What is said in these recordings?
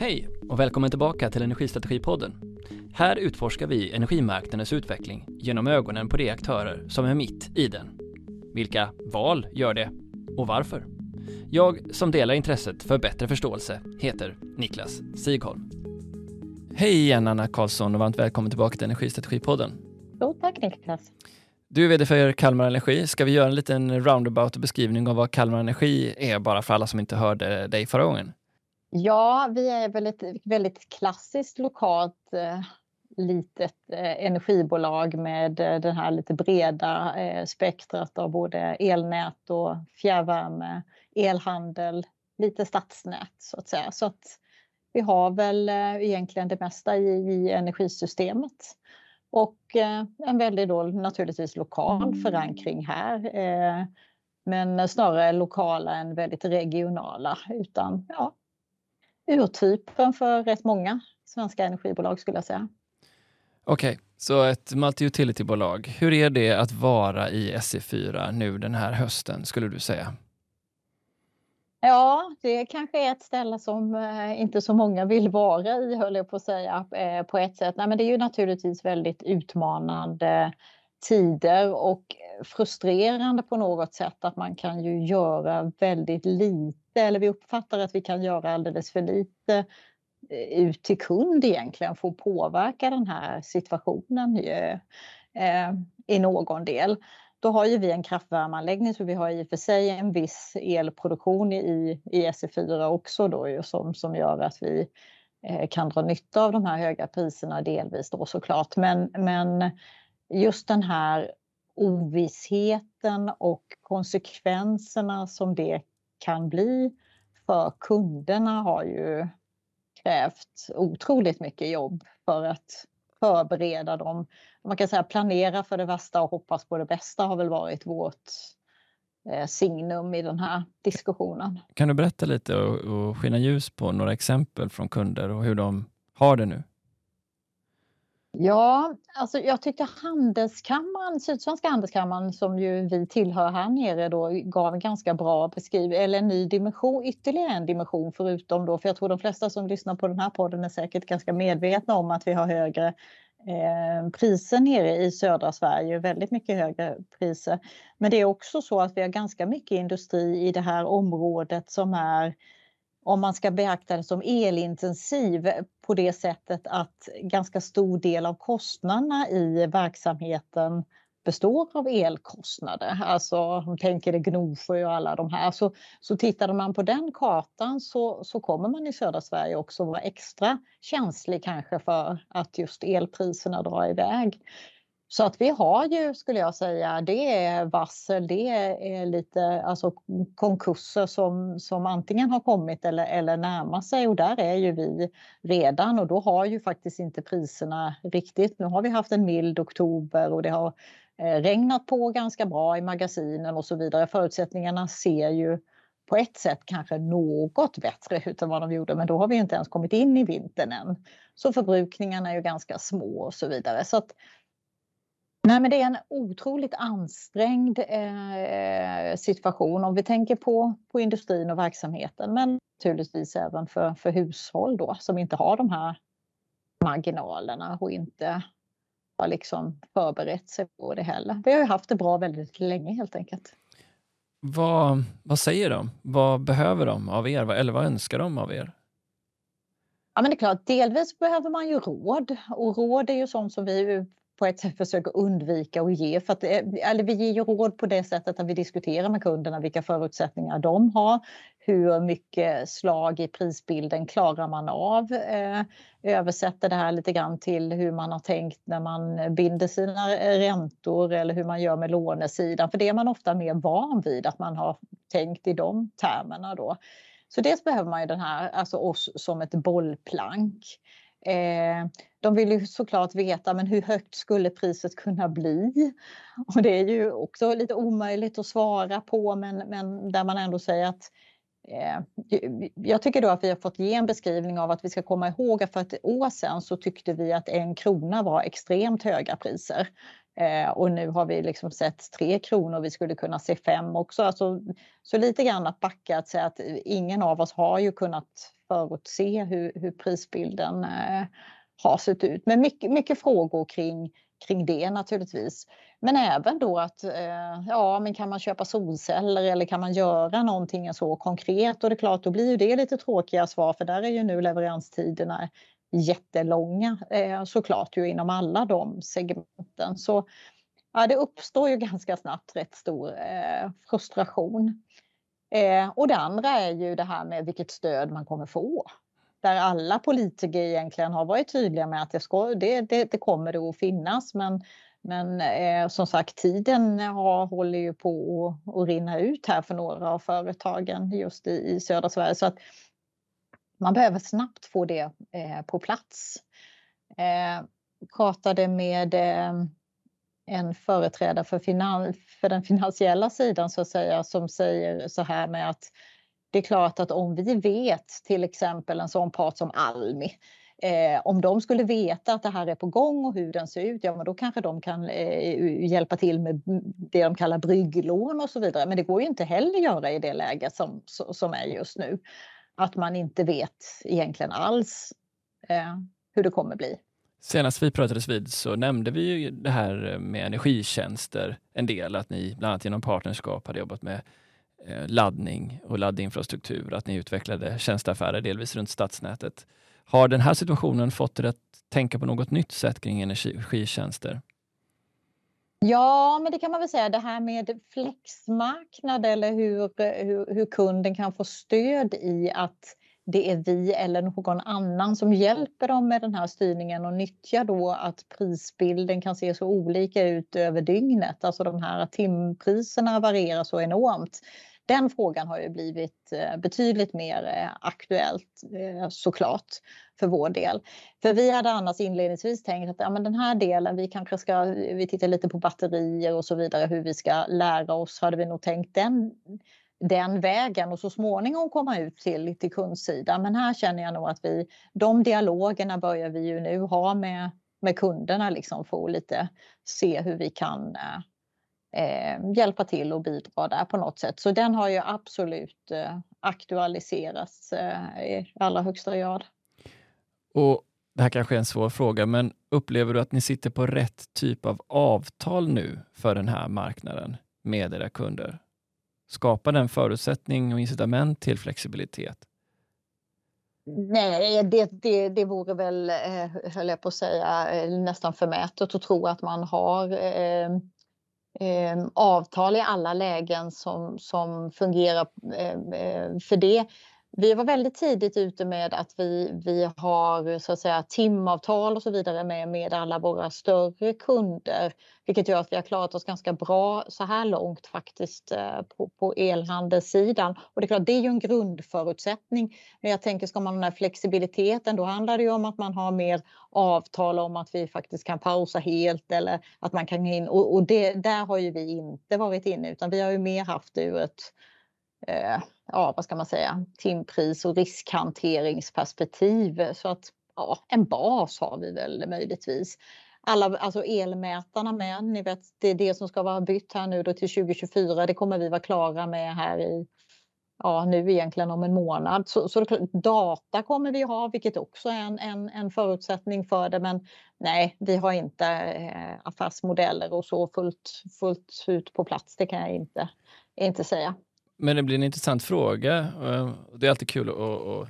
Hej och välkommen tillbaka till Energistrategipodden. Här utforskar vi energimarknadens utveckling genom ögonen på de aktörer som är mitt i den. Vilka val gör det och varför? Jag som delar intresset för bättre förståelse heter Niklas Sigholm. Hej igen Anna Karlsson och varmt välkommen tillbaka till Energistrategipodden. Jo, tack Niklas. Du är VD för Kalmar Energi. Ska vi göra en liten roundabout beskrivning av vad Kalmar Energi är bara för alla som inte hörde dig förra gången? Ja, vi är väl ett väldigt klassiskt lokalt eh, litet eh, energibolag med eh, det här lite breda eh, spektrat av både elnät och fjärrvärme, elhandel, lite stadsnät så att säga. Så att vi har väl eh, egentligen det mesta i, i energisystemet. Och eh, en väldigt då naturligtvis lokal förankring här. Eh, men snarare lokala än väldigt regionala utan ja, urtypen för rätt många svenska energibolag skulle jag säga. Okej, okay, så ett multi-utility-bolag. Hur är det att vara i SE4 nu den här hösten skulle du säga? Ja, det kanske är ett ställe som eh, inte så många vill vara i, höll jag på att säga, eh, på ett sätt. Nej, men det är ju naturligtvis väldigt utmanande tider och frustrerande på något sätt att man kan ju göra väldigt lite, eller vi uppfattar att vi kan göra alldeles för lite eh, ut till kund egentligen för att påverka den här situationen eh, i någon del. Då har ju vi en kraftvärmeanläggning så vi har i och för sig en viss elproduktion i, i SE4 också då ju, som, som gör att vi eh, kan dra nytta av de här höga priserna delvis då såklart. Men, men just den här ovissheten och konsekvenserna som det kan bli för kunderna har ju krävt otroligt mycket jobb för att förbereda dem. Man kan säga planera för det värsta och hoppas på det bästa har väl varit vårt eh, signum i den här diskussionen. Kan du berätta lite och, och skina ljus på några exempel från kunder och hur de har det nu? Ja, alltså jag tyckte Handelskammaren, Sydsvenska Handelskammaren som ju vi tillhör här nere då gav en ganska bra beskrivning eller en ny dimension, ytterligare en dimension förutom då, för jag tror de flesta som lyssnar på den här podden är säkert ganska medvetna om att vi har högre eh, priser nere i södra Sverige, väldigt mycket högre priser. Men det är också så att vi har ganska mycket industri i det här området som är om man ska beakta det som elintensiv på det sättet att ganska stor del av kostnaderna i verksamheten består av elkostnader. Alltså om tänker det Gnosjö och alla de här. Så, så tittade man på den kartan så, så kommer man i södra Sverige också vara extra känslig kanske för att just elpriserna drar iväg. Så att vi har ju, skulle jag säga, det är varsel, det är lite alltså, konkurser som, som antingen har kommit eller, eller närmar sig och där är ju vi redan och då har ju faktiskt inte priserna riktigt. Nu har vi haft en mild oktober och det har eh, regnat på ganska bra i magasinen och så vidare. Förutsättningarna ser ju på ett sätt kanske något bättre ut än vad de gjorde, men då har vi inte ens kommit in i vintern än. Så förbrukningarna är ju ganska små och så vidare. Så att Nej, men det är en otroligt ansträngd eh, situation om vi tänker på, på industrin och verksamheten, men naturligtvis även för, för hushåll då, som inte har de här marginalerna och inte har liksom förberett sig på det heller. Vi har ju haft det bra väldigt länge helt enkelt. Vad, vad säger de? Vad behöver de av er? Eller vad önskar de av er? Ja, men det är klart, delvis behöver man ju råd och råd är ju sånt som vi på ett sätt försöker undvika att ge. För att, eh, eller vi ger ju råd på det sättet att vi diskuterar med kunderna vilka förutsättningar de har. Hur mycket slag i prisbilden klarar man av? Eh, översätter det här lite grann till hur man har tänkt när man binder sina eh, räntor eller hur man gör med lånesidan. För det är man ofta mer van vid att man har tänkt i de termerna då. Så dels behöver man ju den här, alltså oss som ett bollplank. Eh, de vill ju såklart veta men hur högt skulle priset kunna bli? Och det är ju också lite omöjligt att svara på men, men där man ändå säger att eh, jag tycker då att vi har fått ge en beskrivning av att vi ska komma ihåg att för ett år sedan så tyckte vi att en krona var extremt höga priser. Eh, och nu har vi liksom sett 3 kronor, vi skulle kunna se 5 också. Alltså, så lite grann att backa, att säga att ingen av oss har ju kunnat förutse hur, hur prisbilden eh, har sett ut. Men mycket, mycket frågor kring, kring det naturligtvis. Men även då att eh, ja, men kan man köpa solceller eller kan man göra någonting så konkret? Och det är klart, då blir ju det lite tråkiga svar för där är ju nu leveranstiderna jättelånga eh, såklart ju inom alla de segmenten. Så ja, det uppstår ju ganska snabbt rätt stor eh, frustration. Eh, och det andra är ju det här med vilket stöd man kommer få. Där alla politiker egentligen har varit tydliga med att det, ska, det, det, det kommer det att finnas men men eh, som sagt, tiden har, håller ju på att, att rinna ut här för några av företagen just i, i södra Sverige. Så att man behöver snabbt få det eh, på plats. Eh, pratade med eh, en företrädare för, finan för den finansiella sidan så att säga som säger så här med att det är klart att om vi vet till exempel en sån part som Almi Eh, om de skulle veta att det här är på gång och hur den ser ut, ja men då kanske de kan eh, hjälpa till med det de kallar brygglån och så vidare. Men det går ju inte heller att göra i det läget som, som är just nu. Att man inte vet egentligen alls eh, hur det kommer bli. Senast vi pratades vid så nämnde vi ju det här med energitjänster en del, att ni bland annat genom partnerskap hade jobbat med eh, laddning och laddinfrastruktur, att ni utvecklade tjänsteaffärer delvis runt stadsnätet. Har den här situationen fått er att tänka på något nytt sätt kring energitjänster? Ja, men det kan man väl säga. Det här med flexmarknad eller hur, hur, hur, kunden kan få stöd i att det är vi eller någon annan som hjälper dem med den här styrningen och nyttjar då att prisbilden kan se så olika ut över dygnet. Alltså de här timpriserna varierar så enormt den frågan har ju blivit eh, betydligt mer eh, aktuellt eh, såklart för vår del. För vi hade annars inledningsvis tänkt att ja, men den här delen, vi kanske ska, vi tittar lite på batterier och så vidare, hur vi ska lära oss, hade vi nog tänkt den, den vägen och så småningom komma ut till, till kundsidan. Men här känner jag nog att vi, de dialogerna börjar vi ju nu ha med, med kunderna, liksom att lite se hur vi kan eh, hjälpa till och bidra där på något sätt. Så den har ju absolut eh, aktualiserats eh, i allra högsta grad. Och det här kanske är en svår fråga, men upplever du att ni sitter på rätt typ av avtal nu för den här marknaden med era kunder? Skapar den förutsättning och incitament till flexibilitet? Nej, det, det, det vore väl, eh, höll jag på att säga, eh, nästan förmätet att tro att man har eh, eh, avtal i alla lägen som, som fungerar eh, eh för det. Vi var väldigt tidigt ute med att vi, vi har så att säga, timavtal och så vidare med, med alla våra större kunder. Vilket gör att vi har klarat oss ganska bra så här långt faktiskt eh, på, på elhandelssidan. Och det är klart, det är ju en grundförutsättning. Men jag tänker, ska man ha den här flexibiliteten, då handlar det ju om att man har mer avtal om att vi faktiskt kan pausa helt eller att man kan in. Och, och det, där har ju vi inte varit inne, utan vi har ju mer haft det ur ett eh, ja, vad ska man säga, timpris och riskhanteringsperspektiv. Så att ja, en bas har vi väl möjligtvis. Alla, alltså elmätarna med, ni vet, det är det som ska vara bytt här nu då till 2024. Det kommer vi vara klara med här i, ja nu egentligen om en månad. Så, så data kommer vi ha, vilket också är en, en, en förutsättning för det. Men nej, vi har inte eh, affärsmodeller och så fullt, fullt ut på plats. Det kan jag inte, inte säga. Men det blir en intressant fråga. Eh, det är alltid kul att, att,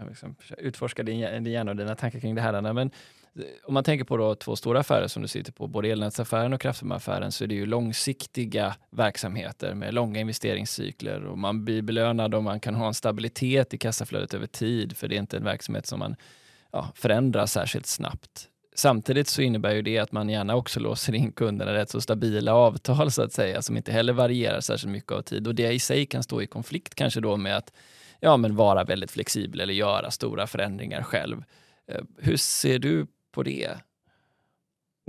att liksom utforska din, din hjärna och dina tankar kring det här. Men eh, om man tänker på då två stora affärer som du sitter på, både elnätsaffären och kraftvärmeaffären, så är det ju långsiktiga verksamheter med långa investeringscykler och man blir belönad och man kan ha en stabilitet i kassaflödet över tid, för det är inte en verksamhet som man ja, förändrar särskilt snabbt. Samtidigt så innebär ju det att man gärna också låser in kunderna rätt så stabila avtal så att säga, som inte heller varierar särskilt mycket av tid. Och det i sig kan stå i konflikt kanske då med att ja, men vara väldigt flexibel eller göra stora förändringar själv. Eh, hur ser du på det?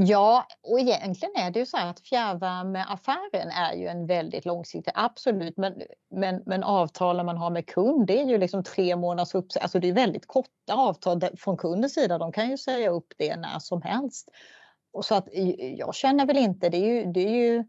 Ja, och egentligen är det ju så här att fjärrvärmeaffären är ju en väldigt långsiktig, absolut, men, men, men avtalen man har med kund det är ju liksom tre månaders uppsägning, alltså det är väldigt korta avtal från kundens sida, de kan ju säga upp det när som helst. och så att jag känner väl inte, det är ju, det är ju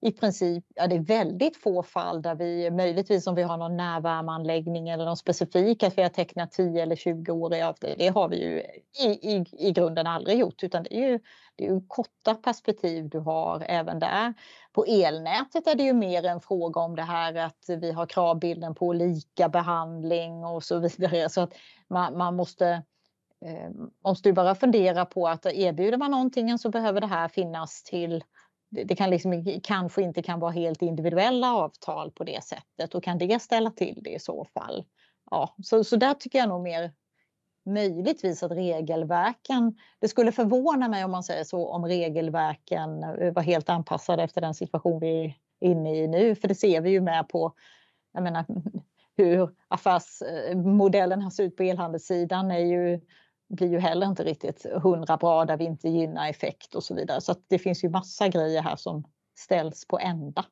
i princip, ja, det är väldigt få fall där vi möjligtvis om vi har någon närvärmeanläggning eller någon specifik att vi har tecknat 10 eller 20 år i avtal. Det har vi ju i, i, i grunden aldrig gjort utan det är ju, det är ju korta perspektiv du har även där. På elnätet är det ju mer en fråga om det här att vi har kravbilden på lika behandling och så vidare så att man, man måste eh, måste ju bara fundera på att erbjuder man någonting så behöver det här finnas till det kan liksom, kanske inte kan vara helt individuella avtal på det sättet och kan det ställa till det i så fall? Ja, så, så där tycker jag nog mer möjligtvis att regelverken, det skulle förvåna mig om man säger så, om regelverken eh, var helt anpassade efter den situation vi är inne i nu, för det ser vi ju med på, jag menar, hur affärsmodellen har sett ut på elhandelssidan är ju blir ju heller inte riktigt hundra bra där vi inte gynnar effekt och så vidare. Så det finns ju massa grejer här som ställs på ända.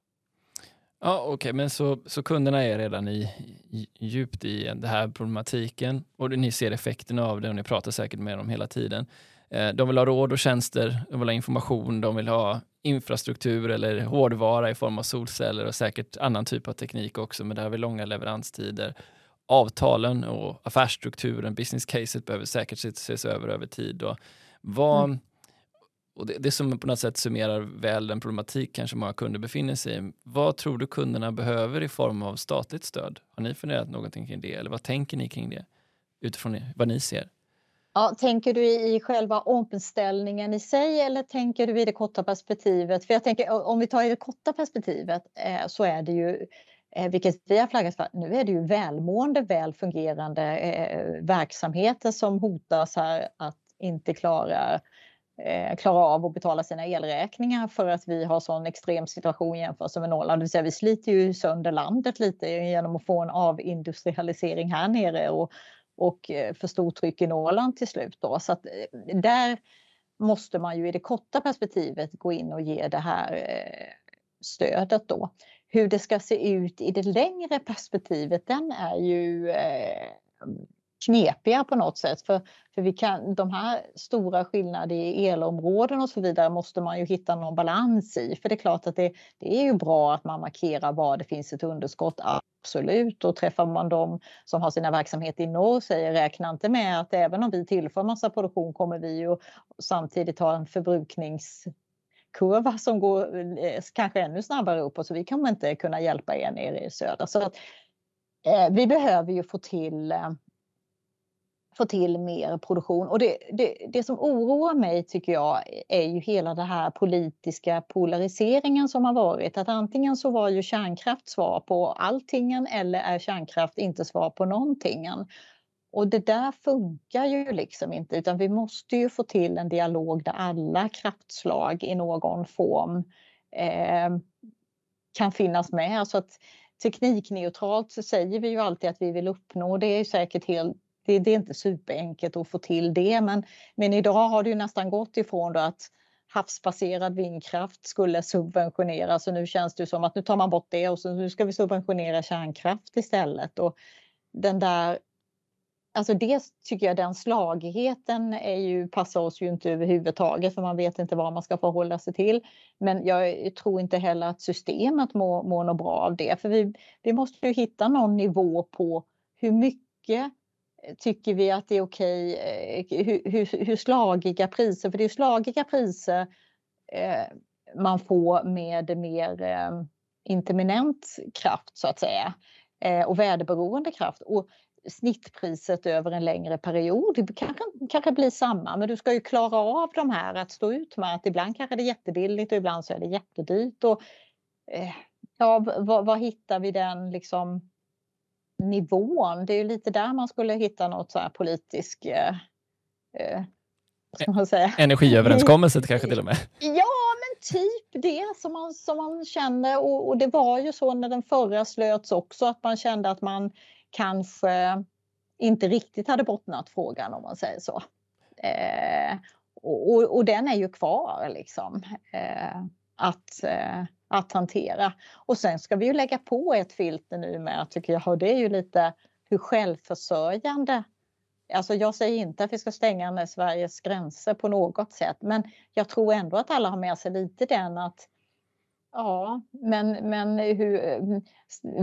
Ja, Okej, okay. men så, så kunderna är redan i, i, djupt i den här problematiken och ni ser effekterna av det och ni pratar säkert med dem hela tiden. Eh, de vill ha råd och tjänster, de vill ha information, de vill ha infrastruktur eller hårdvara i form av solceller och säkert annan typ av teknik också, men där har vi långa leveranstider avtalen och affärsstrukturen, business caset behöver säkert ses över över tid. Och vad, mm. och det, det som på något sätt summerar väl den problematik kanske många kunder befinner sig i. Vad tror du kunderna behöver i form av statligt stöd? Har ni funderat någonting kring det eller vad tänker ni kring det utifrån vad ni ser? Ja, tänker du i själva omställningen i sig eller tänker du i det korta perspektivet? För jag tänker om vi tar i det korta perspektivet eh, så är det ju Eh, vilket vi har flaggat för. Nu är det ju välmående, väl fungerande eh, verksamheter som hotas här att inte klara eh, klara av att betala sina elräkningar för att vi har sån extrem situation jämfört med Norrland. Det vill säga vi sliter ju sönder landet lite genom att få en avindustrialisering här nere och, och eh, för stort tryck i Norrland till slut. Då. Så att eh, där måste man ju i det korta perspektivet gå in och ge det här stödet då hur det ska se ut i det längre perspektivet, den är ju eh, knepiga på något sätt. För, för vi kan, de här stora skillnader i elområden och så vidare måste man ju hitta någon balans i. För det är klart att det, det är ju bra att man markerar var det finns ett underskott, absolut. Och träffar man dem som har sina verksamheter i norr säger räkna inte med att även om vi tillför massa produktion kommer vi ju samtidigt ha en förbruknings kurva som går eh, kanske ännu snabbare uppåt så vi kommer inte kunna hjälpa er nere i söder. Så att, eh, vi behöver ju få till eh, få till mer produktion. Och det, det, det som oroar mig tycker jag är ju hela den här politiska polariseringen som har varit. Att antingen så var ju kärnkraft svar på alltingen eller är kärnkraft inte svar på någonting. Och det där funkar ju liksom inte utan vi måste ju få till en dialog där alla kraftslag i någon form eh, kan finnas med. Så att teknikneutralt så säger vi ju alltid att vi vill uppnå. Det är säkert helt det, det är inte superenkelt att få till det men, men idag har det ju nästan gått ifrån då att havsbaserad vindkraft skulle subventioneras och nu känns det som att nu tar man bort det och så nu ska vi subventionera kärnkraft istället. Och den där Alltså dels tycker jag den slagigheten är ju, passar oss ju inte överhuvudtaget för man vet inte vad man ska förhålla sig till. Men jag tror inte heller att systemet mår, mår något bra av det. För vi, vi måste ju hitta någon nivå på hur mycket eh, tycker vi att det är okej, okay, hur, hur, hur slagiga priser, för det är slagiga priser eh, man får med mer eh, interminent kraft så att säga eh, och väderberoende kraft. Och snittpriset över en längre period. Det kanske, kanske blir samma, men du ska ju klara av de här att stå ut med att ibland kanske det är jättebilligt och ibland så är det jättedyrt. Och, eh, ja, var, hittar vi den liksom nivån? Det är ju lite där man skulle hitta något så här politisk eh, eh, Energiöverenskommelse kanske till och med? Ja, men typ det som man, som man känner och, och, det var ju så när den förra slöts också att man kände att man kanske inte riktigt hade bottnat frågan om man säger så. Eh, och, och, den är ju kvar liksom eh, att, eh, att hantera. Och sen ska vi ju lägga på ett filter nu med tycker jag, och det är ju lite hur självförsörjande Alltså jag säger inte att vi ska stänga Sveriges gränser på något sätt, men jag tror ändå att alla har med sig lite den att Ja, men, men hur, eh,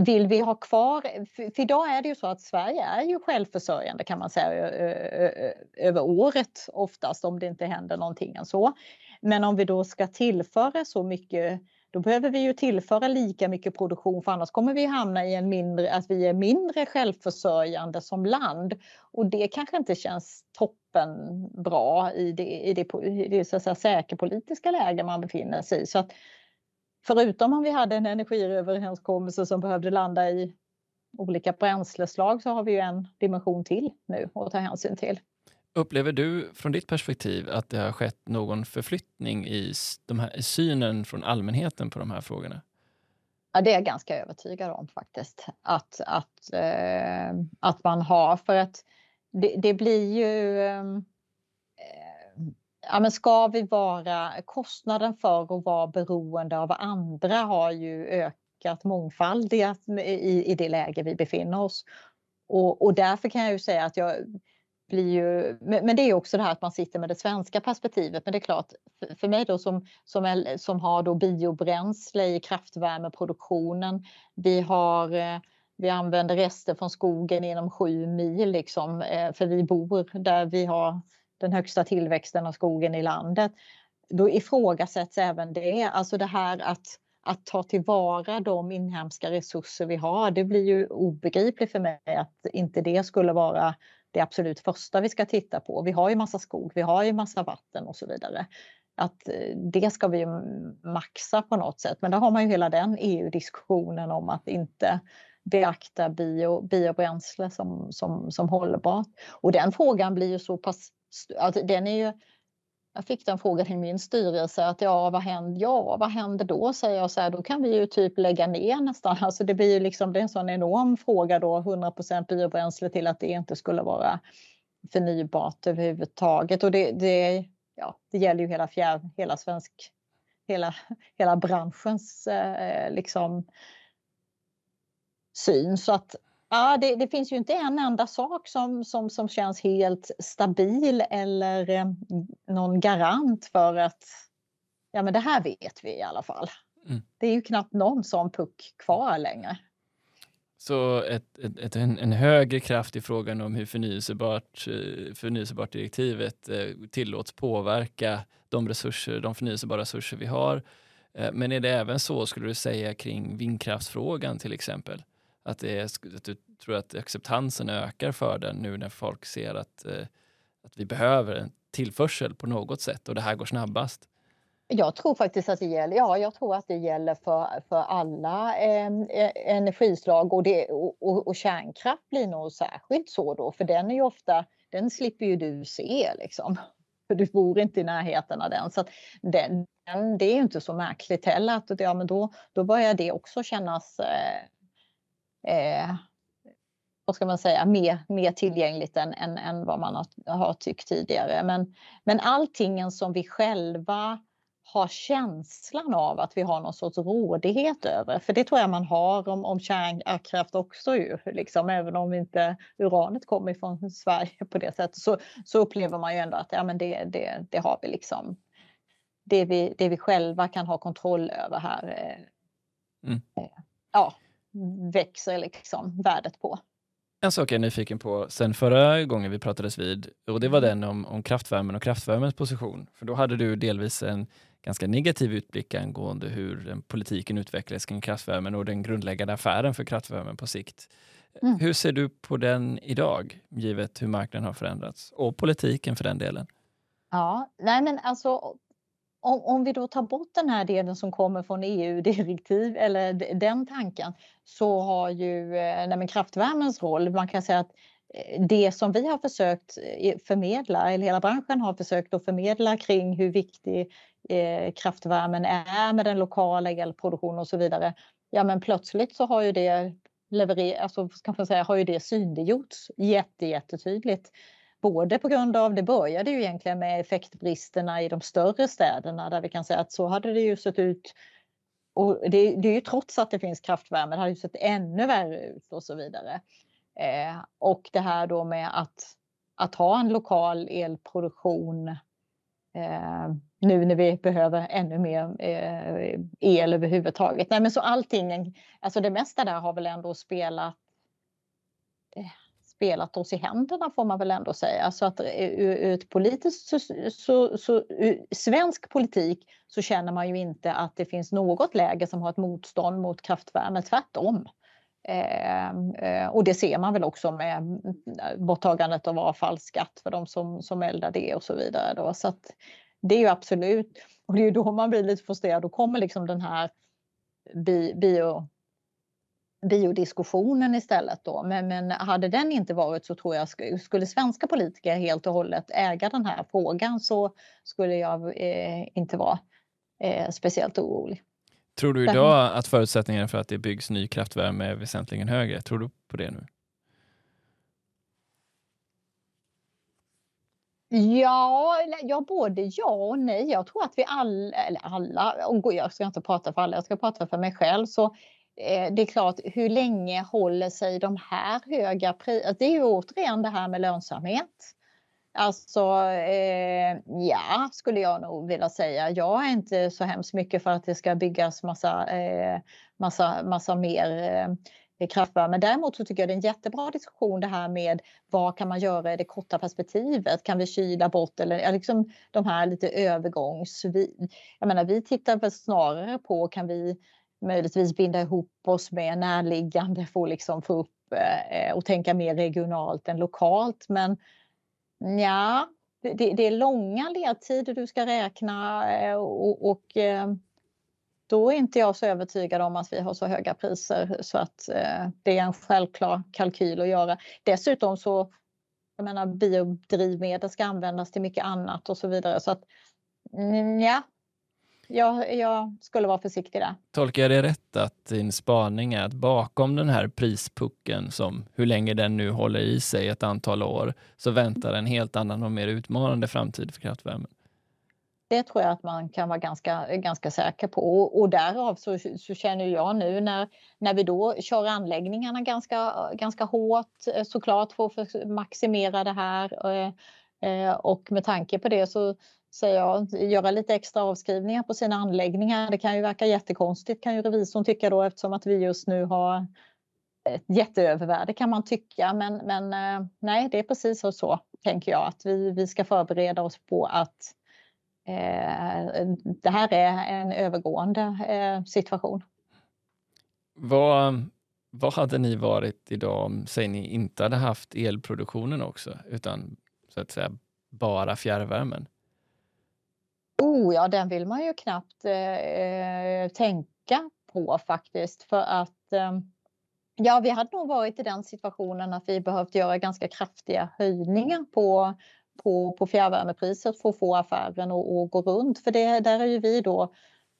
vill vi ha kvar... För idag är det ju så att Sverige är ju självförsörjande kan man säga över året oftast om det inte händer någonting än så. Men om vi då ska tillföra så mycket då behöver vi ju tillföra lika mycket produktion för annars kommer vi hamna i en mindre, att vi är mindre självförsörjande som land. Och det kanske inte känns toppen bra i det, i det, i det så att säga, säkerpolitiska läge man befinner sig i. Så att, förutom om vi hade en energiöverenskommelse som behövde landa i olika bränsleslag så har vi ju en dimension till nu att ta hänsyn till. Upplever du från ditt perspektiv att det har skett någon förflyttning i, de här, i synen från allmänheten på de här frågorna? Ja, det är jag ganska övertygad om faktiskt. Att, att, eh, att man har, för att det, det blir ju... Eh, ja, men ska vi vara... Kostnaden för att vara beroende av andra har ju ökat mångfaldigt i, i det läge vi befinner oss. Och, och därför kan jag ju säga att jag blir ju, men det är också det här att man sitter med det svenska perspektivet. Men det är klart, för mig då som, som, är, som har då biobränsle i kraftvärmeproduktionen. Vi, har, eh, vi använder rester från skogen inom sju mil, liksom, eh, för vi bor där vi har den högsta tillväxten av skogen i landet. Då ifrågasätts även det, alltså det här att att ta tillvara de inhemska resurser vi har. Det blir ju obegripligt för mig att inte det skulle vara det absolut första vi ska titta på. Vi har ju massa skog, vi har ju massa vatten och så vidare. Att eh, det ska vi maxa på något sätt. Men där har man ju hela den EU-diskussionen om att inte beakta bio, biobränsle som, som, som hållbart. Och den frågan blir ju så pass... Alltså den är ju, jag fick den frågan i min styrelse att ja, vad händer, ja, vad händer då? Säger jag så här, då kan vi ju typ lägga ner nästan. Alltså det blir ju liksom, det är en sån enorm fråga då, 100 biobränsle till att det inte skulle vara förnybart överhuvudtaget. Och det, det, ja, det gäller ju hela, fjär, hela svensk, hela, hela branschens eh, liksom syn. Så att Ja, det, det, finns ju inte en enda sak som, som, som känns helt stabil eller eh, någon garant för att ja, men det här vet vi i alla fall. Mm. Det är ju knappt någon sån puck kvar längre. Så ett, ett, ett, en, en, högre kraft i frågan om hur förnyelsebart, eh, förnyelsebart direktivet eh, tillåts påverka de resurser, de förnyelsebara resurser vi har. Eh, men är det även så, skulle du säga, kring vindkraftsfrågan till exempel? Att, det är, att du tror att acceptansen ökar för den nu när folk ser att, eh, att vi behöver en tillförsel på något sätt och det här går snabbast? Jag tror faktiskt att det gäller, ja, jag tror att det gäller för, för alla eh, energislag och, det, och, och, kärnkraft blir nog särskilt så då, för den är ju ofta, den slipper ju du se liksom. För du bor inte i närheten av den. Så den, den, det är inte så märkligt heller att ja, men då, då börjar det också kännas eh, eh, vad ska man säga, mer, mer tillgängligt än, än, än vad man har, har tyckt tidigare. Men, men allting som vi själva har känslan av att vi har någon sorts rådighet över. För det tror jag man har om, om kärnkraft också ju. Liksom, även om inte uranet kommer från Sverige på det sättet så, så upplever man ju ändå att ja, men det, det, det har vi liksom. Det vi, det vi själva kan ha kontroll över här. Eh, mm. Ja, växer liksom värdet på. En sak jag är nyfiken på sen förra gången vi pratades vid och det var mm. den om, om kraftvärmen och kraftvärmens position. För då hade du delvis en ganska negativ utblick angående hur politiken utvecklades kring kraftvärmen och den grundläggande affären för kraftvärmen på sikt. Mm. Hur ser du på den idag, givet hur marknaden har förändrats? Och politiken för den delen? Ja, nej men alltså om, om vi då tar bort den här delen som kommer från EU-direktiv eller den tanken så har ju eh, nej kraftvärmens roll, man kan säga att eh, det som vi har försökt eh, förmedla, eller hela branschen har försökt att förmedla kring hur viktig eh, kraftvärmen är med den lokala elproduktionen och så vidare. Ja men plötsligt så har ju det leverer, alltså kan man säga, har ju det synliggjorts jätte, jättetydligt. Både på grund av, det började ju egentligen med effektbristerna i de större städerna där vi kan säga att så hade det ju sett ut. Och det, det är ju trots att det finns kraftvärme, det hade ju sett ännu värre ut och så vidare. Eh, och det här då med att, att ha en lokal elproduktion eh, nu när vi behöver ännu mer eh, el överhuvudtaget. Nej, men så allting, alltså det mesta där har väl ändå spelat eh, spelat oss i händerna får man väl ändå säga. Så att eh, ur ett politiskt, så, så, så, svensk politik så känner man ju inte att det finns något läge som har ett motstånd mot kraftvärme, tvärtom. Ehm, eh, och det ser man väl också med mm, mm, borttagandet av avfallsskatt för de som, som eldar det och så vidare. Då. Så att det är ju absolut, och det är ju då man blir lite frustrerad, då kommer liksom den här bio, biodiskussionen istället då. Men, men hade den inte varit så tror jag skulle svenska politiker helt och hållet äga den här frågan så skulle jag eh, inte vara eh, speciellt orolig. Tror du idag att förutsättningarna för att det byggs ny kraftvärme är väsentligen högre? Tror du på det nu? Ja, ja, både ja och nej. Jag tror att vi alla, eller alla, jag ska inte prata för alla, jag ska prata för mig själv. Så Eh, det är klart, hur länge håller sig de här höga priserna? Alltså, det är ju återigen det här med lönsamhet. Alltså, eh, ja, skulle jag nog vilja säga. Jag är inte så hemskt mycket för att det ska byggas massa, eh, massa, massa mer eh, kraftvärme. Däremot så tycker jag det är en jättebra diskussion det här med vad kan man göra i det korta perspektivet? Kan vi kyla bort eller liksom de här lite övergångs... Jag menar, vi tittar väl snarare på kan vi möjligtvis binda ihop oss med närliggande för att liksom få upp eh, eh, och tänka mer regionalt än lokalt. Men Ja, det, det, är långa ledtider du ska räkna eh, och, och eh, då är inte jag så övertygad om att vi har så höga priser så att eh, det är en självklar kalkyl att göra. Dessutom så, jag menar biodrivmedel ska användas till mycket annat och så vidare så att mm, ja, jag, jag, skulle vara försiktig där. Tolkar jag det rätt att din spaning är att bakom den här prispucken som hur länge den nu håller i sig ett antal år så väntar en helt annan och mer utmanande framtid för kraftvärmen? Det tror jag att man kan vara ganska, ganska säker på och, och därav så, så känner jag nu när, när vi då kör anläggningarna ganska, ganska hårt eh, såklart för att maximera det här eh, eh, och med tanke på det så säger jag, göra lite extra avskrivningar på sina anläggningar. Det kan ju verka jättekonstigt kan ju revisorn tycka då eftersom att vi just nu har ett jätteövervärde kan man tycka. Men, men eh, nej, det är precis så, så tänker jag att vi, vi ska förbereda oss på att eh, det här är en övergående eh, situation. Vad, vad hade ni varit idag om säg ni inte hade haft elproduktionen också utan så att säga bara fjärrvärmen? Oh ja, den vill man ju knappt eh, tänka på faktiskt för att eh, ja, vi hade nog varit i den situationen att vi behövt göra ganska kraftiga höjningar på på, på fjärrvärmepriset för att få affären att gå runt. För det, där är ju vi då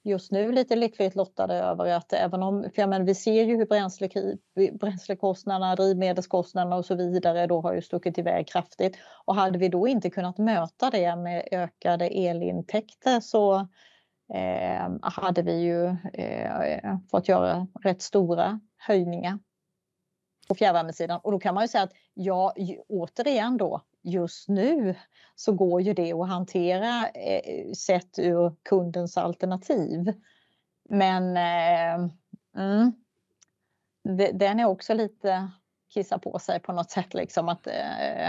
just nu lite lyckligt lottade över att även om, för men vi ser ju hur bränsle, bränslekostnaderna, drivmedelskostnaderna och så vidare då har ju stuckit iväg kraftigt. Och hade vi då inte kunnat möta det med ökade elintäkter så eh, hade vi ju eh, fått göra rätt stora höjningar på fjärrvärmesidan. Och då kan man ju säga att ja, återigen då, just nu så går ju det att hantera eh, sett ur kundens alternativ. Men eh, mm, den är också lite kissa på sig på något sätt liksom att eh,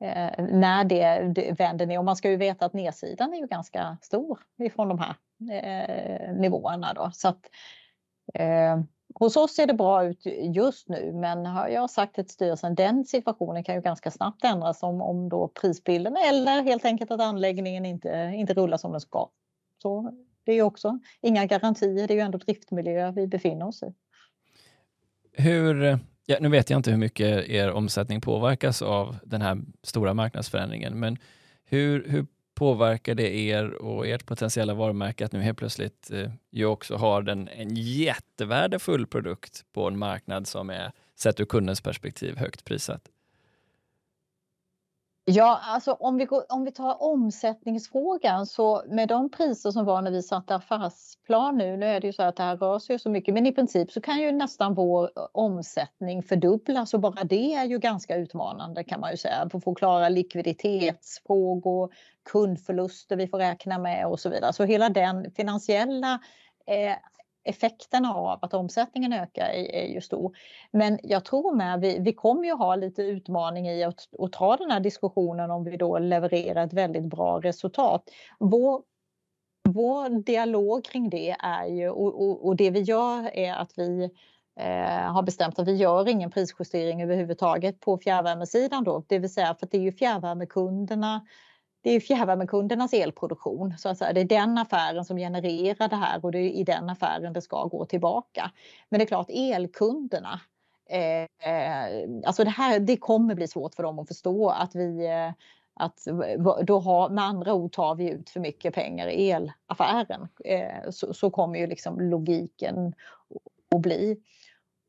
eh, när det, det, vänder ner. Och man ska ju veta att nedsidan är ju ganska stor ifrån de här eh, nivåerna då. Så att, eh, hos oss ser det bra ut just nu men har jag sagt till styrelsen den situationen kan ju ganska snabbt ändras om, om då prisbilden eller helt enkelt att anläggningen inte, inte rullar som den ska. Så det är också inga garantier, det är ju ändå driftmiljö vi befinner oss i. Hur, ja, nu vet jag inte hur mycket er omsättning påverkas av den här stora marknadsförändringen, men hur, hur påverkar det er och ert potentiella varumärke att nu helt plötsligt eh, ju också har den, en jättevärdefull produkt på en marknad som är, sett ur kundens perspektiv, högt prissatt? Ja, alltså om vi, går, om vi tar omsättningsfrågan så med de priser som var när vi satte affärsplan nu, nu är det ju så att det här rör sig så mycket, men i princip så kan ju nästan vår eh, omsättning fördubblas och bara det är ju ganska utmanande kan man ju säga. För att få klara likviditetsfrågor, kundförluster vi får räkna med och så vidare. Så hela den finansiella eh, effekterna av att omsättningen ökar är, är ju stor. Men jag tror med, vi, vi kommer ju ha lite utmaning i att, att ta den här diskussionen om vi då levererar ett väldigt bra resultat. Vår, vår dialog kring det är ju, och, och, och det vi gör är att vi eh, har bestämt att vi gör ingen prisjustering överhuvudtaget på fjärrvärmesidan då, det vill säga för att det är ju fjärrvärmekunderna det är fjärrvärmekundernas elproduktion. Så att säga. Det är den affären som genererar det här och det är i den affären det ska gå tillbaka. Men det är klart elkunderna, eh, alltså det här det kommer bli svårt för dem att förstå att vi eh, att då har, med andra ord tar vi ut för mycket pengar i elaffären. Eh, så, så kommer ju liksom logiken att bli.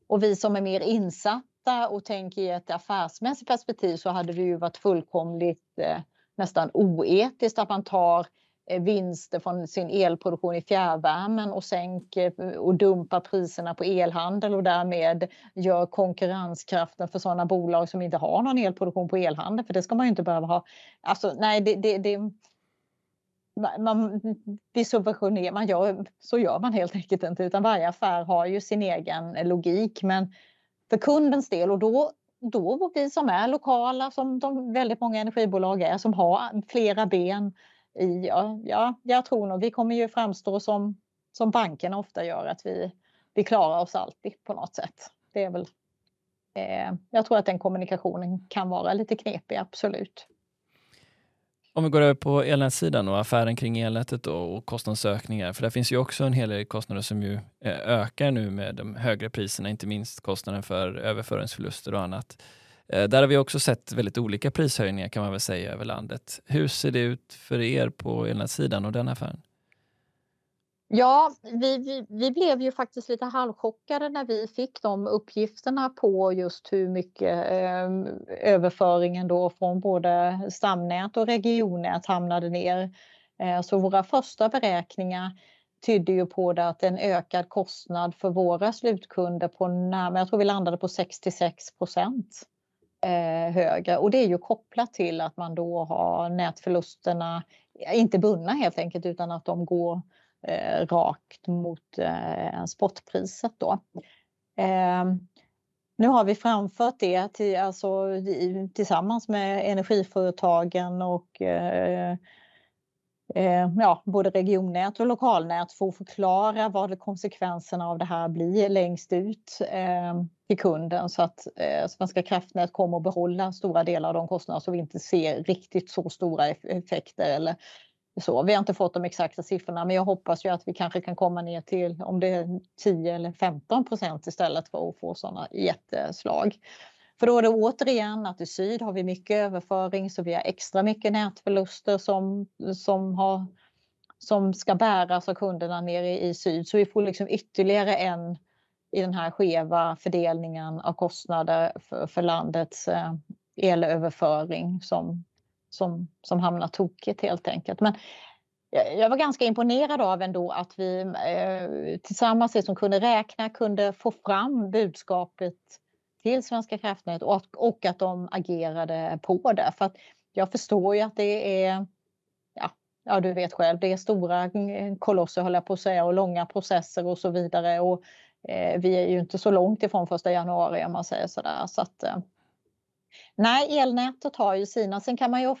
Och vi som är mer insatta och tänker i ett affärsmässigt perspektiv så hade det ju varit fullkomligt eh, nästan oetiskt att man tar eh, vinster från sin elproduktion i fjärrvärmen och sänker eh, och dumpar priserna på elhandel och därmed gör konkurrenskraften för sådana bolag som inte har någon elproduktion på elhandel, för det ska man ju inte behöva ha. Alltså nej, det, det, det man, vi subventionerar, man gör, så gör man helt enkelt inte utan varje affär har ju sin egen logik. Men för kundens del och då då vi som är lokala, som de väldigt många energibolag är, som har flera ben i, ja, ja jag tror nog vi kommer ju framstå som, som bankerna ofta gör, att vi, vi klarar oss alltid på något sätt. Det är väl, eh, jag tror att den kommunikationen kan vara lite knepig, absolut. Om vi går över på elnätssidan och affären kring elnätet och kostnadsökningar, för där finns ju också en hel del kostnader som ju eh, ökar nu med de högre priserna, inte minst kostnaden för överföringsförluster och annat. Eh, där har vi också sett väldigt olika prishöjningar kan man väl säga över landet. Hur ser det ut för er på elnätssidan och den affären? Ja, vi, vi, vi, blev ju faktiskt lite halvchockade när vi fick de uppgifterna på just hur mycket eh, överföringen då från både stamnät och regionnät hamnade ner. Eh, så våra första beräkningar tydde ju på det att en ökad kostnad för våra slutkunder på närmare, jag tror vi landade på 66 procent eh, högre och det är ju kopplat till att man då har nätförlusterna inte bundna helt enkelt utan att de går eh, rakt mot eh, spotpriset då. Eh, nu har vi framfört det till, alltså, tillsammans med energiföretagen och eh, eh, ja, både regionnät och lokalnät för att förklara vad konsekvenserna av det här blir längst ut eh, till kunden så att eh, Svenska kraftnät kommer att behålla stora delar av de kostnader så vi inte ser riktigt så stora effekter eller så. Vi har inte fått de exakta siffrorna men jag hoppas ju att vi kanske kan komma ner till om det är 10 eller 15 procent istället för att få sådana jätteslag. För då är det återigen att i syd har vi mycket överföring så vi har extra mycket nätförluster som, som, har, som ska bäras av kunderna nere i syd. Så vi får liksom ytterligare en i den här skeva fördelningen av kostnader för, för landets eh, elöverföring som, som, som hamnar tokigt helt enkelt. Men jag var ganska imponerad av ändå att vi eh, tillsammans som kunde räkna kunde få fram budskapet till Svenska kraftnät och, och att de agerade på det. För att jag förstår ju att det är, ja, ja du vet själv, det är stora eh, kolosser höll jag på att säga och långa processer och så vidare. Och, eh, vi är ju inte så långt ifrån första januari om man säger sådär. Så att, eh, Nej, elnätet har ju sina. Sen kan man ju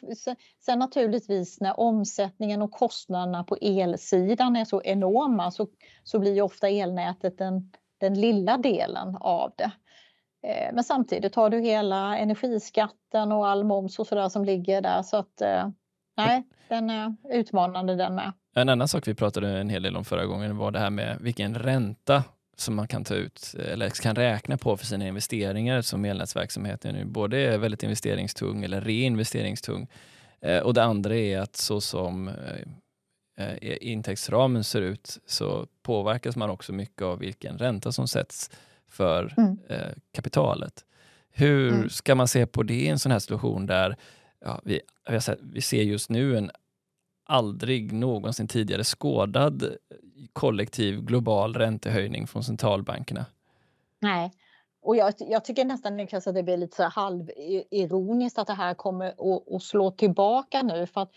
sen naturligtvis när omsättningen och kostnaderna på elsidan är så enorma så, så blir ju ofta elnätet den, den lilla delen av det. Eh, men samtidigt har du hela energiskatten och all moms och sådär som ligger där så att eh, nej, den är utmanande den med. En annan sak vi pratade en hel del om förra gången var det här med vilken ränta som man kan ta ut eller kan räkna på för sina investeringar som elnätsverksamheten nu både är väldigt investeringstung eller reinvesteringstung. Eh, och det andra är att så som intäktsramen ser ut så påverkas man också mycket av vilken ränta som sätts för mm. eh, kapitalet. Hur mm. ska man se på det i en sån här situation där ja, vi, vi ser just nu en aldrig någonsin tidigare skådad kollektiv global räntehöjning från centralbankerna. Nej, och jag, jag tycker nästan Niklas att det blir lite så halvironiskt att det här kommer att, att slå tillbaka nu. För att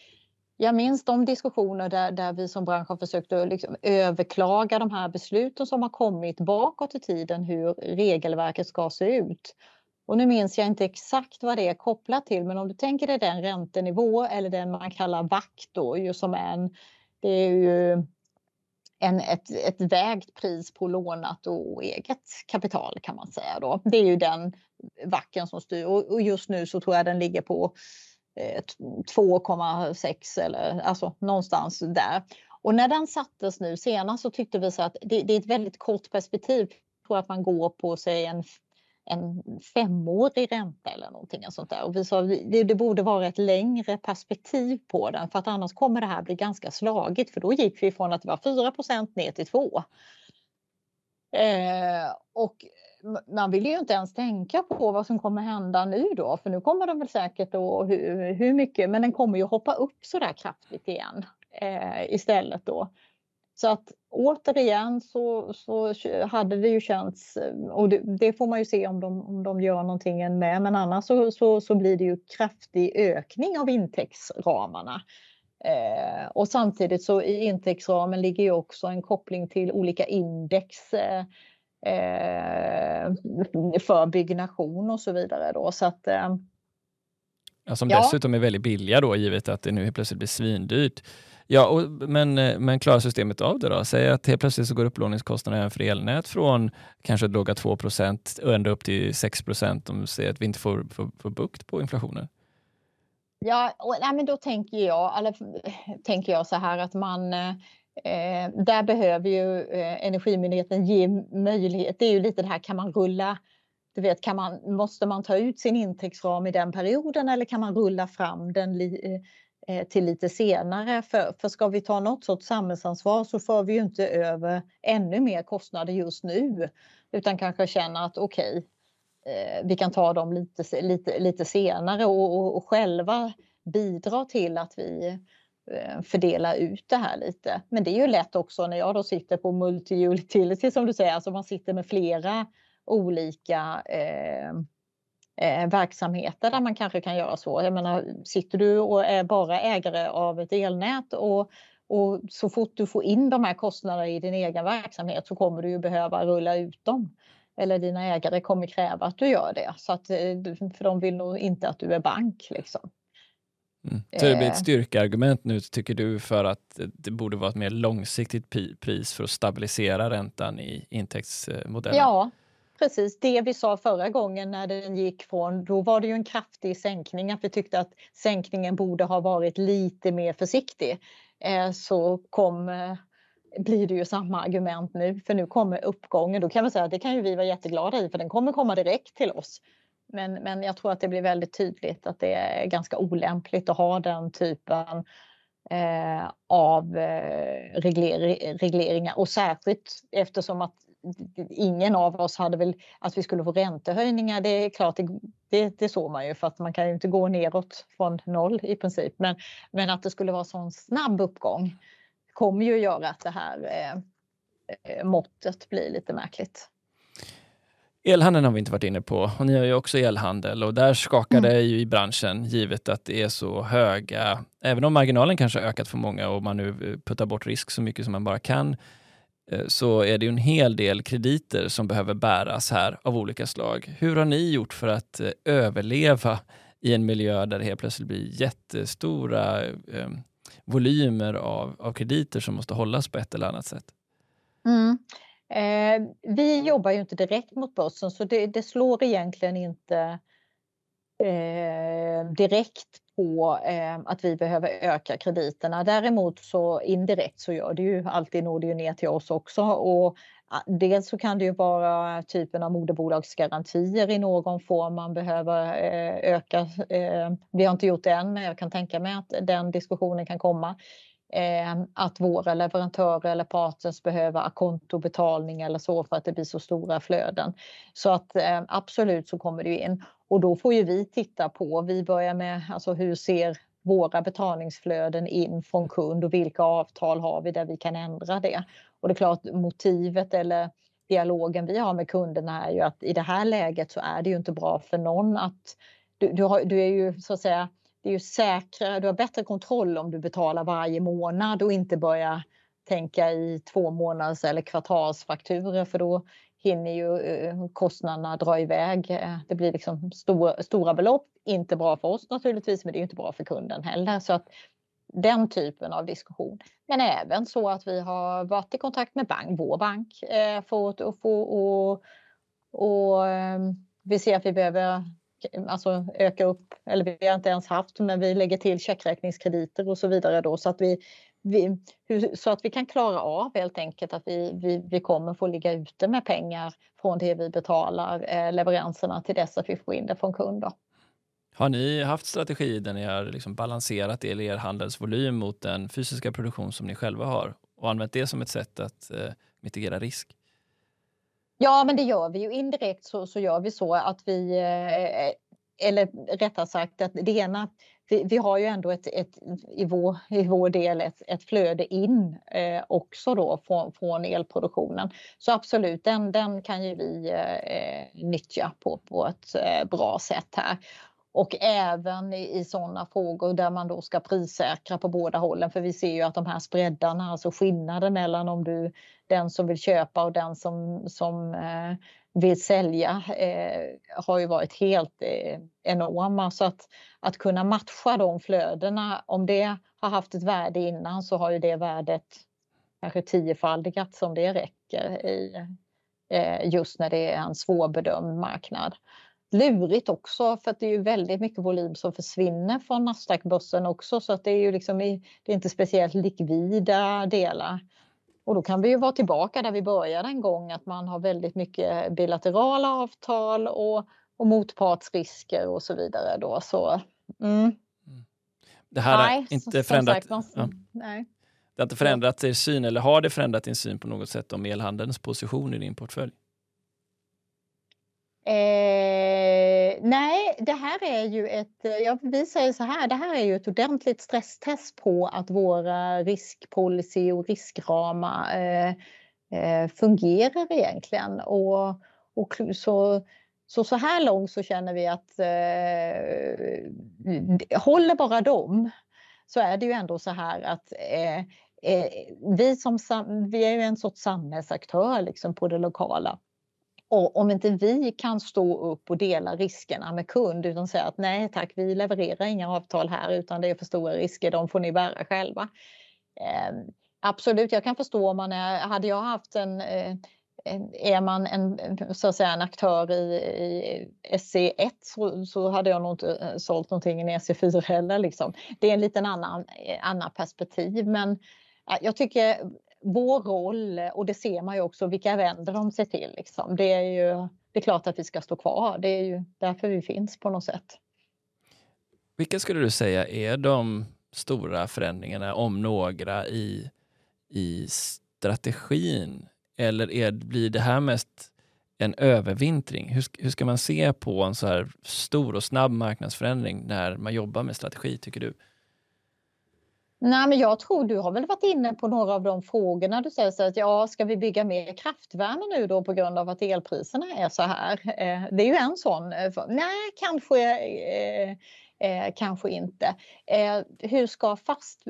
jag minns de diskussioner där, där vi som bransch har försökt att liksom överklaga de här besluten som har kommit bakåt i tiden hur regelverket ska se ut. Och nu minns jag inte exakt vad det är kopplat till, men om du tänker dig den räntenivå eller den man kallar VAC då, ju som en, det är ju en, ett, ett vägt pris på lånat och eget kapital kan man säga då. Det är ju den vacken som styr och, och just nu så tror jag den ligger på eh, 2,6 eller alltså någonstans där. Och när den sattes nu senast så tyckte vi så att det, det är ett väldigt kort perspektiv. Jag tror att man går på sig en, en femårig ränta eller någonting sånt där. Och vi sa det, det borde vara ett längre perspektiv på den för att annars kommer det här bli ganska slagigt för då gick vi från att det var 4% ner till 2. Eh, och man vill ju inte ens tänka på vad som kommer hända nu då, för nu kommer den väl säkert då hur, hur mycket, men den kommer ju hoppa upp så där kraftigt igen eh, istället då. Så att återigen så, så hade det ju känts, och det, det, får man ju se om de, om de gör någonting med, men annars så, så, så blir det ju kraftig ökning av intäktsramarna. Eh, och samtidigt så i intäktsramen ligger ju också en koppling till olika index eh, eh, för byggnation och så vidare. Då. Så att, eh, ja, som ja. dessutom är väldigt billiga då, givet att det nu plötsligt blir svindyrt. Ja, och, men, eh, men klarar systemet av det då? Säg att helt plötsligt så går upplåningskostnaden för elnät från kanske låga 2 och ända upp till 6% om vi säger att vi inte får, får, får bukt på inflationen. Ja, och, nej, men då tänker jag, eller, tänker jag så här att man eh, eh, där behöver ju eh, Energimyndigheten ge möjlighet. Det är ju lite det här, kan man rulla du vet, kan man, måste man ta ut sin intäktsram i den perioden eller kan man rulla fram den li, eh, Eh, till lite senare? För, för ska vi ta något sorts samhällsansvar så får vi ju inte över ännu mer kostnader just nu utan kanske känna att okej, okay, vi kan ta dem lite, lite, lite senare och, och, och själva bidra till att vi eh, fördela ut det här lite. Men det är ju lätt också när jag då sitter på multi-utility som du säger, alltså man sitter med flera olika eh, eh, verksamheter där man kanske kan göra så. Jag menar, sitter du och är bara ägare av ett elnät och, och så fort du får in de här kostnaderna i din egen verksamhet så kommer du ju behöva rulla ut dem. Eller dina ägare kommer kräva att du gör det. Så att, eh, för de vill nog inte att du är bank. Liksom. Mm. Så det blir ett eh. styrkeargument nu, tycker du, för att det borde vara ett mer långsiktigt pris för att stabilisera räntan i intäktsmodellen? Ja, precis. Det vi sa förra gången när den gick från, då var det ju en kraftig sänkning, att vi tyckte att sänkningen borde ha varit lite mer försiktig. Eh, så kom eh, blir det ju samma argument nu, för nu kommer uppgången. Då kan man säga att det kan ju vi vara jätteglada i, för den kommer komma direkt till oss. Men, men jag tror att det blir väldigt tydligt att det är ganska olämpligt att ha den typen eh, av eh, regler, regleringar och särskilt eftersom att ingen av oss hade väl att vi skulle få räntehöjningar. Det är klart, det, det, det såg man ju för att man kan ju inte gå neråt från noll i princip. Men, men att det skulle vara sån snabb uppgång kommer ju göra att det här eh, eh måttet blir lite märkligt. Elhandeln har vi inte varit inne på och ni har ju också elhandel och där skakar mm. det ju i branschen givet att det är så höga, även om marginalen kanske ökat för många och man nu puttar bort risk så mycket som man bara kan, eh, Eh, så är det ju en hel del krediter som behöver bäras här av olika slag. Hur har ni gjort för att eh, överleva i en miljö där det helt plötsligt blir jättestora eh, volymer av, av krediter som måste hållas på ett eller annat sätt? Mm. Eh, vi jobbar ju inte direkt mot börsen så det, det slår egentligen inte eh, direkt på eh, att vi behöver öka krediterna. Däremot så indirekt så gör det ju alltid når det ju ner till oss också och Dels så kan det ju vara typen av moderbolagsgarantier i någon form man behöver eh, öka. Eh, vi har inte gjort det än men jag kan tänka mig att den diskussionen kan komma eh, att våra leverantörer eller partners behöver kontobetalning eller så för att det blir så stora flöden. Så att eh, absolut så kommer det in. Och då får ju vi titta på, vi börjar med alltså hur ser våra betalningsflöden in från kund och vilka avtal har vi där vi kan ändra det. Och det är klart motivet eller dialogen vi har med kunderna är ju att i det här läget så är det ju inte bra för någon att du, du, har, du är ju så att säga det är ju säkrare, du har bättre kontroll om du betalar varje månad och inte börjar tänka i två månaders eller kvartalsfakturer för då hinner ju eh, kostnaderna dra iväg. Eh, det blir liksom stora, stora belopp, inte bra för oss naturligtvis, men det är inte bra för kunden heller. Så att den typen av diskussion. Men även så att vi har varit i kontakt med bank, vår bank eh, för att få och, och ehm, vi ser att vi behöver alltså öka upp, eller vi har inte ens haft, men vi lägger till checkräkningskrediter och så vidare då så att vi, vi så att vi kan klara av helt enkelt att vi, vi, vi kommer få ligga ute med pengar från det vi betalar eh, leveranserna till dess att vi får in det från kunder. Har ni haft strategi där ni har liksom balanserat er, er handelsvolym mot den fysiska produktion som ni själva har och använt det som ett sätt att eh, mitigera risk? Ja, men det gör vi ju indirekt så, så gör vi så att vi, eh, eller rättare sagt att det ena, vi, vi har ju ändå ett, ett, i, vår, i vår del ett, ett flöde in eh, också då från, från elproduktionen. Så absolut, den, den kan ju vi eh, nyttja på, på ett eh, bra sätt här och även i, i sådana frågor där man då ska prissäkra på båda hållen. För vi ser ju att de här spreadarna, alltså skillnaden mellan om du den som vill köpa och den som, som eh, vill sälja eh, har ju varit helt eh, enorma. Så att, att kunna matcha de flödena, om det har haft ett värde innan så har ju det värdet kanske tiofaldigats om det räcker i, eh, just när det är en svårbedömd marknad lurigt också för att det är ju väldigt mycket volym som försvinner från Nasdaq-börsen också så att det är ju liksom det är inte speciellt likvida delar. Och då kan vi ju vara tillbaka där vi började en gång att man har väldigt mycket bilaterala avtal och, och motpartsrisker och så vidare då så. Mm. Det här har inte förändrat. Sagt, ja. nej. Det har inte förändrat er syn eller har det förändrat din syn på något sätt om elhandelns position i din portfölj? Eh, Eh, nej, det här är ju ett, eh, ja, vi säger så här, det här är ju ett ordentligt stresstest på att våra riskpolicy och riskramar eh, eh, fungerar egentligen. Och, och så, så, så här långt så känner vi att eh, håller bara dem så är det ju ändå så här att eh, eh, vi, som, vi är ju en sorts samhällsaktör liksom på det lokala. Och om inte vi kan stå upp och dela riskerna med kund utan säga att nej tack, vi levererar inga avtal här utan det är för stora risker, de får ni bära själva. Eh, absolut, jag kan förstå om man är, hade jag haft en eh, är man en, så att säga, en aktör i, i SC1 så, så, hade jag nog inte eh, sålt någonting i SC4 heller. Liksom. Det är en liten annan, eh, annan perspektiv men jag tycker vår roll, och det ser man ju också, vilka vänder de sig till. Liksom. Det är ju det är klart att vi ska stå kvar. Det är ju därför vi finns på något sätt. Vilka skulle du säga är de stora förändringarna, om några, i, i strategin? Eller är, blir det här mest en övervintring? Hur, hur ska man se på en så här stor och snabb marknadsförändring när man jobbar med strategi, tycker du? Nej, men jag tror du har väl varit inne på några av de frågorna. Du säger så att ja, ska vi bygga mer kraftvärme nu då på grund av att elpriserna är så här? Eh, det är ju en sån. Eh, nej, kanske eh, eh, kanske inte. Eh, hur ska fast,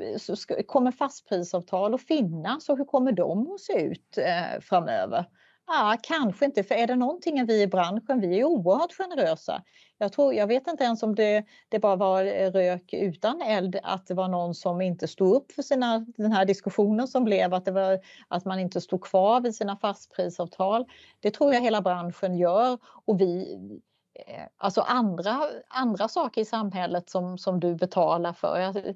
kommer fastprisavtal att finnas och hur kommer de att se ut eh, framöver? Ja, kanske inte, för är det någonting vi i branschen, vi är oerhört generösa. Jag, tror, jag vet inte ens om det, det bara var eh, rök utan eld, att det var någon som inte stod upp för sina, den här diskussionen som blev, att, det var, att man inte stod kvar vid sina fastprisavtal. Det tror jag hela branschen gör och vi, eh, alltså andra, andra saker i samhället som, som du betalar för.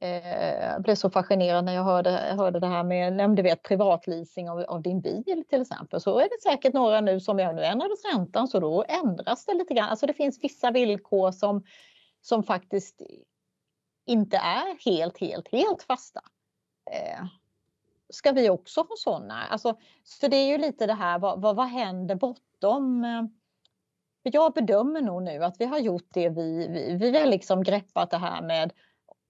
Jag blev så fascinerad när jag hörde, hörde det här med, du vet, privatleasing av, av, din bil till exempel. Så är det säkert några nu som, jag nu ändrades räntan så då ändras det lite grann. Alltså det finns vissa villkor som, som faktiskt inte är helt, helt, helt fasta. Eh, ska vi också ha sådana? Alltså, så det är ju lite det här, vad, vad, vad händer bortom eh, jag bedömer nog nu att vi har gjort det vi, vi, vi har liksom greppat det här med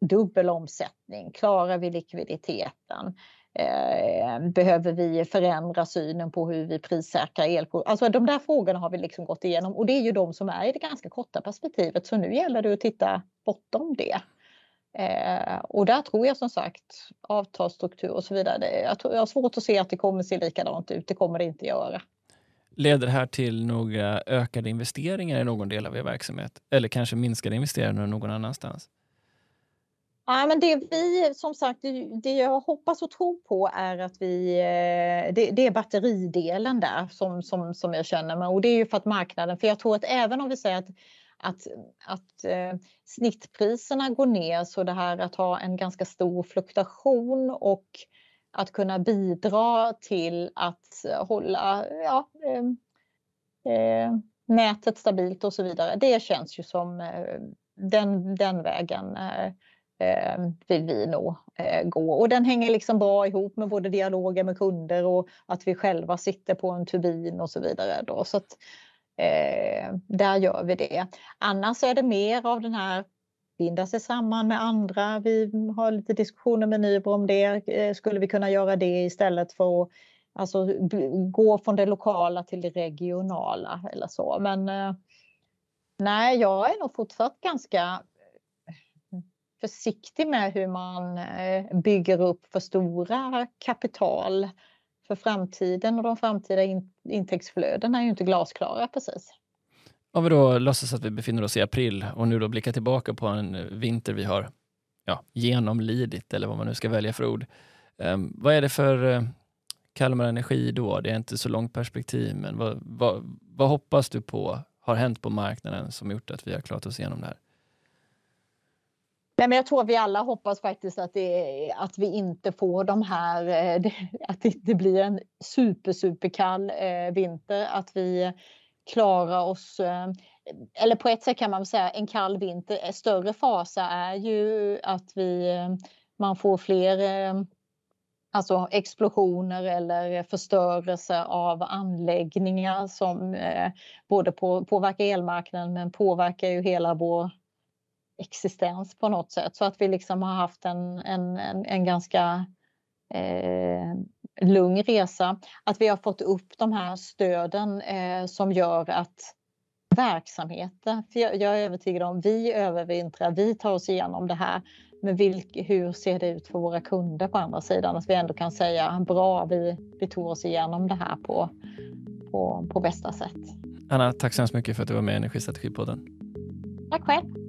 dubbel omsättning. Klarar vi likviditeten? Eh, behöver vi förändra synen på hur vi prissäkrar el? Alltså de där frågorna har vi liksom gått igenom och det är ju de som är i det ganska korta perspektivet. Så nu gäller det att titta bortom det. Eh, och där tror jag som sagt avtalsstruktur och så vidare. Jag, tror, jag har svårt att se att det kommer se likadant ut. Det kommer det inte göra. Leder det här till några ökade investeringar i någon del av er verksamhet? Eller kanske minskade investeringar någon annanstans? Ja, men det vi som sagt, det jag hoppas och tror på är att vi, eh, det, det, är batteridelen där som, som, som jag känner mig och det är ju för att marknaden, för jag tror att även om vi säger att att, att eh, snittpriserna går ner så det här att ha en ganska stor fluktuation och att kunna bidra till att hålla ja, eh, eh, nätet stabilt och så vidare. Det känns ju som eh, den, den vägen eh, eh, vill vi nog eh, gå. Och den hänger liksom bra ihop med både dialoger med kunder och att vi själva sitter på en turbin och så vidare. Då. Så att, eh, där gör vi det. Annars är det mer av den här binda sig samman med andra. Vi har lite diskussioner med Nybro om det. Eh, skulle vi kunna göra det istället för att alltså, gå från det lokala till det regionala eller så. Men eh, nej, jag är nog fortsatt ganska försiktig med hur man eh, bygger upp för stora kapital för framtiden och de framtida in intäktsflödena är ju inte glasklara precis. Om vi då låtsas att vi befinner oss i april och nu då blickar tillbaka på en vinter vi har ja, genomlidit, eller vad man nu ska välja för ord. Um, vad är det för uh, Kalmar Energi då? Det är inte så långt perspektiv, men vad, vad, vad hoppas du på har hänt på marknaden som gjort att vi har klarat oss igenom det här? Nej, men jag tror vi alla hoppas faktiskt att, det, att vi inte får de här, eh, att det inte blir en super, superkall eh, vinter. Att vi klarar oss, eh, eller på ett sätt kan man säga en kall vinter. Större fasa är ju att vi, man får fler alltså explosioner eller förstörelse av anläggningar som både på, påverkar elmarknaden men påverkar ju hela vår existens på något sätt. Så att vi liksom har haft en, en, en, en ganska eh, lugn resa. Att vi har fått upp de här stöden eh, som gör att verksamheter, för jag, jag är övertygad om vi övervintrar, vi tar oss igenom det här. Men vilk, hur ser det ut för våra kunder på andra sidan? Att vi ändå kan säga bra, vi, vi tog oss igenom det här på, på, på bästa sätt. Anna, tack så hemskt mycket för att du var med i Energistrategipodden. Tack själv.